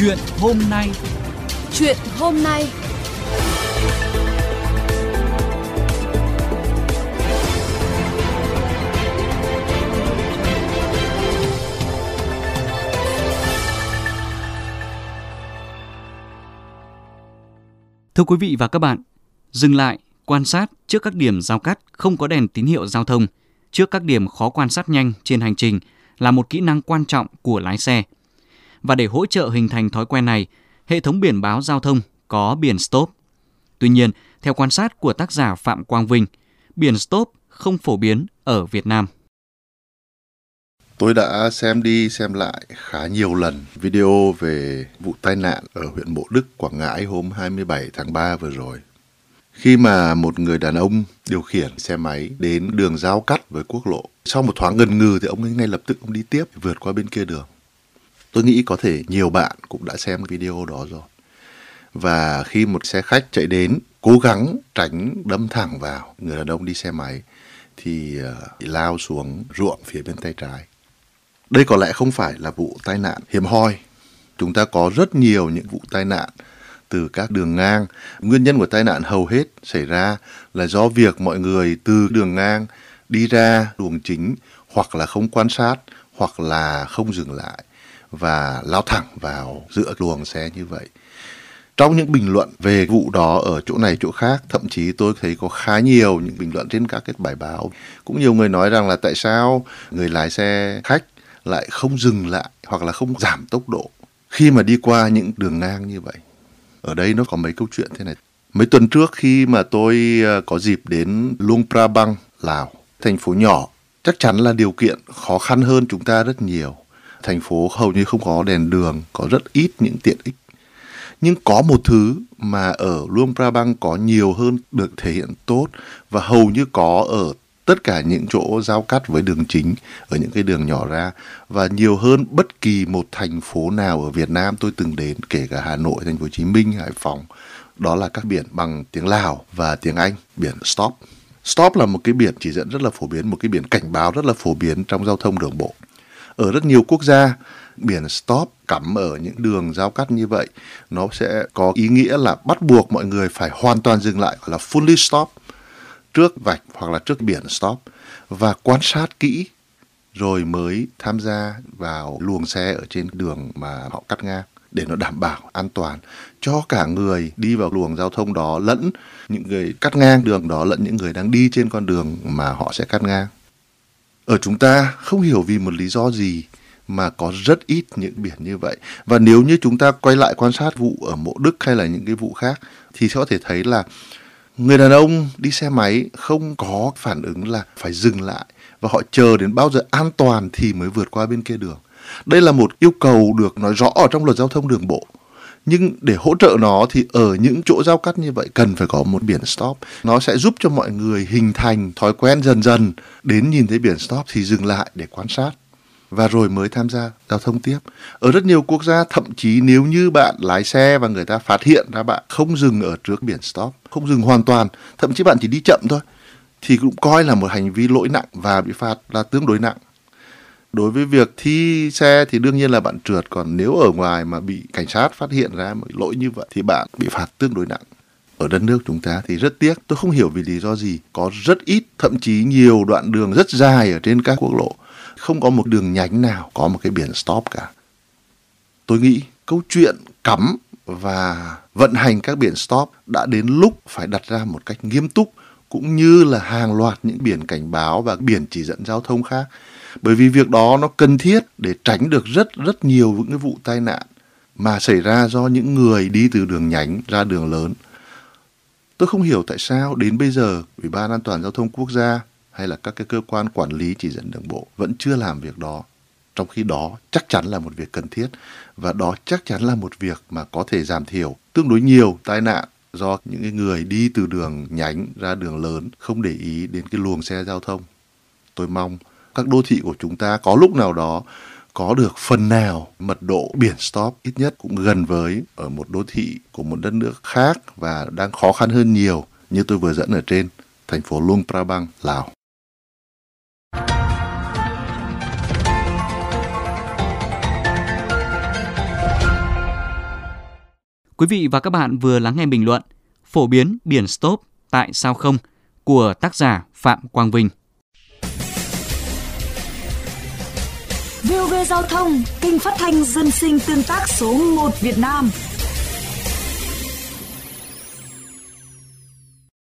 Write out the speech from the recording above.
Chuyện hôm nay. Chuyện hôm nay. Thưa quý vị và các bạn, dừng lại, quan sát trước các điểm giao cắt không có đèn tín hiệu giao thông, trước các điểm khó quan sát nhanh trên hành trình là một kỹ năng quan trọng của lái xe. Và để hỗ trợ hình thành thói quen này, hệ thống biển báo giao thông có biển stop. Tuy nhiên, theo quan sát của tác giả Phạm Quang Vinh, biển stop không phổ biến ở Việt Nam. Tôi đã xem đi xem lại khá nhiều lần video về vụ tai nạn ở huyện Mộ Đức, Quảng Ngãi hôm 27 tháng 3 vừa rồi. Khi mà một người đàn ông điều khiển xe máy đến đường giao cắt với quốc lộ, sau một thoáng ngần ngừ thì ông ấy ngay lập tức ông đi tiếp vượt qua bên kia đường. Tôi nghĩ có thể nhiều bạn cũng đã xem video đó rồi. Và khi một xe khách chạy đến, cố gắng tránh đâm thẳng vào người đàn ông đi xe máy thì uh, lao xuống ruộng phía bên tay trái. Đây có lẽ không phải là vụ tai nạn hiếm hoi. Chúng ta có rất nhiều những vụ tai nạn từ các đường ngang. Nguyên nhân của tai nạn hầu hết xảy ra là do việc mọi người từ đường ngang đi ra luồng chính hoặc là không quan sát hoặc là không dừng lại và lao thẳng vào giữa luồng xe như vậy. Trong những bình luận về vụ đó ở chỗ này chỗ khác, thậm chí tôi thấy có khá nhiều những bình luận trên các cái bài báo. Cũng nhiều người nói rằng là tại sao người lái xe khách lại không dừng lại hoặc là không giảm tốc độ khi mà đi qua những đường ngang như vậy. Ở đây nó có mấy câu chuyện thế này. Mấy tuần trước khi mà tôi ờ, có dịp đến Luang Prabang, Lào, thành phố nhỏ, chắc chắn là điều kiện khó khăn hơn chúng ta rất nhiều. Thành phố hầu như không có đèn đường, có rất ít những tiện ích. Nhưng có một thứ mà ở Luang Prabang có nhiều hơn được thể hiện tốt và hầu như có ở tất cả những chỗ giao cắt với đường chính ở những cái đường nhỏ ra và nhiều hơn bất kỳ một thành phố nào ở Việt Nam tôi từng đến kể cả Hà Nội, Thành phố Hồ Chí Minh, Hải Phòng. Đó là các biển bằng tiếng Lào và tiếng Anh biển stop. Stop là một cái biển chỉ dẫn rất là phổ biến một cái biển cảnh báo rất là phổ biến trong giao thông đường bộ ở rất nhiều quốc gia biển stop cắm ở những đường giao cắt như vậy, nó sẽ có ý nghĩa là bắt buộc mọi người phải hoàn toàn dừng lại, gọi là fully stop, trước vạch hoặc là trước biển stop, và quan sát kỹ rồi mới tham gia vào luồng xe ở trên đường mà họ cắt ngang để nó đảm bảo an toàn cho cả người đi vào luồng giao thông đó lẫn những người cắt ngang đường đó, lẫn những người đang đi trên con đường mà họ sẽ cắt ngang. Ở chúng ta không hiểu vì một lý do gì mà có rất ít những biển như vậy. Và nếu như chúng ta quay lại quan sát vụ ở Mộ Đức hay là những cái vụ khác, thì sẽ có thể thấy là người đàn ông đi xe máy không có phản ứng là phải dừng lại và họ chờ đến bao giờ an toàn thì mới vượt qua bên kia đường. Đây là một yêu cầu được nói rõ ở trong luật giao thông đường bộ. Nhưng để hỗ trợ nó thì ở những chỗ giao cắt như vậy cần phải có một biển stop. Nó sẽ giúp cho mọi người hình thành thói quen dần dần đến nhìn thấy biển stop thì dừng lại để quan sát và rồi mới tham gia giao thông tiếp. Ở rất nhiều quốc gia thậm chí nếu như bạn lái xe và người ta phát hiện ra bạn không dừng ở trước biển stop, không dừng hoàn toàn, thậm chí bạn chỉ đi chậm thôi thì cũng coi là một hành vi lỗi nặng và bị phạt là tương đối nặng. Đối với việc thi xe thì đương nhiên là bạn trượt, còn nếu ở ngoài mà bị cảnh sát phát hiện ra một lỗi như vậy thì bạn bị phạt tương đối nặng. Ở đất nước chúng ta thì rất tiếc, tôi không hiểu vì lý do gì, có rất ít, thậm chí nhiều đoạn đường rất dài ở trên các quốc lộ không có một đường nhánh nào có một cái biển stop cả. Tôi nghĩ câu chuyện cắm và vận hành các biển stop đã đến lúc phải đặt ra một cách nghiêm túc cũng như là hàng loạt những biển cảnh báo và biển chỉ dẫn giao thông khác. Bởi vì việc đó nó cần thiết để tránh được rất rất nhiều những cái vụ tai nạn mà xảy ra do những người đi từ đường nhánh ra đường lớn. Tôi không hiểu tại sao đến bây giờ Ủy ban An toàn giao thông quốc gia hay là các cái cơ quan quản lý chỉ dẫn đường bộ vẫn chưa làm việc đó trong khi đó, chắc chắn là một việc cần thiết và đó chắc chắn là một việc mà có thể giảm thiểu tương đối nhiều tai nạn do những người đi từ đường nhánh ra đường lớn không để ý đến cái luồng xe giao thông. Tôi mong các đô thị của chúng ta có lúc nào đó có được phần nào mật độ biển stop ít nhất cũng gần với ở một đô thị của một đất nước khác và đang khó khăn hơn nhiều như tôi vừa dẫn ở trên thành phố Luang Prabang, Lào. Quý vị và các bạn vừa lắng nghe bình luận Phổ biến biển stop tại sao không của tác giả Phạm Quang Vinh. VOV Giao thông, kênh phát thanh dân sinh tương tác số 1 Việt Nam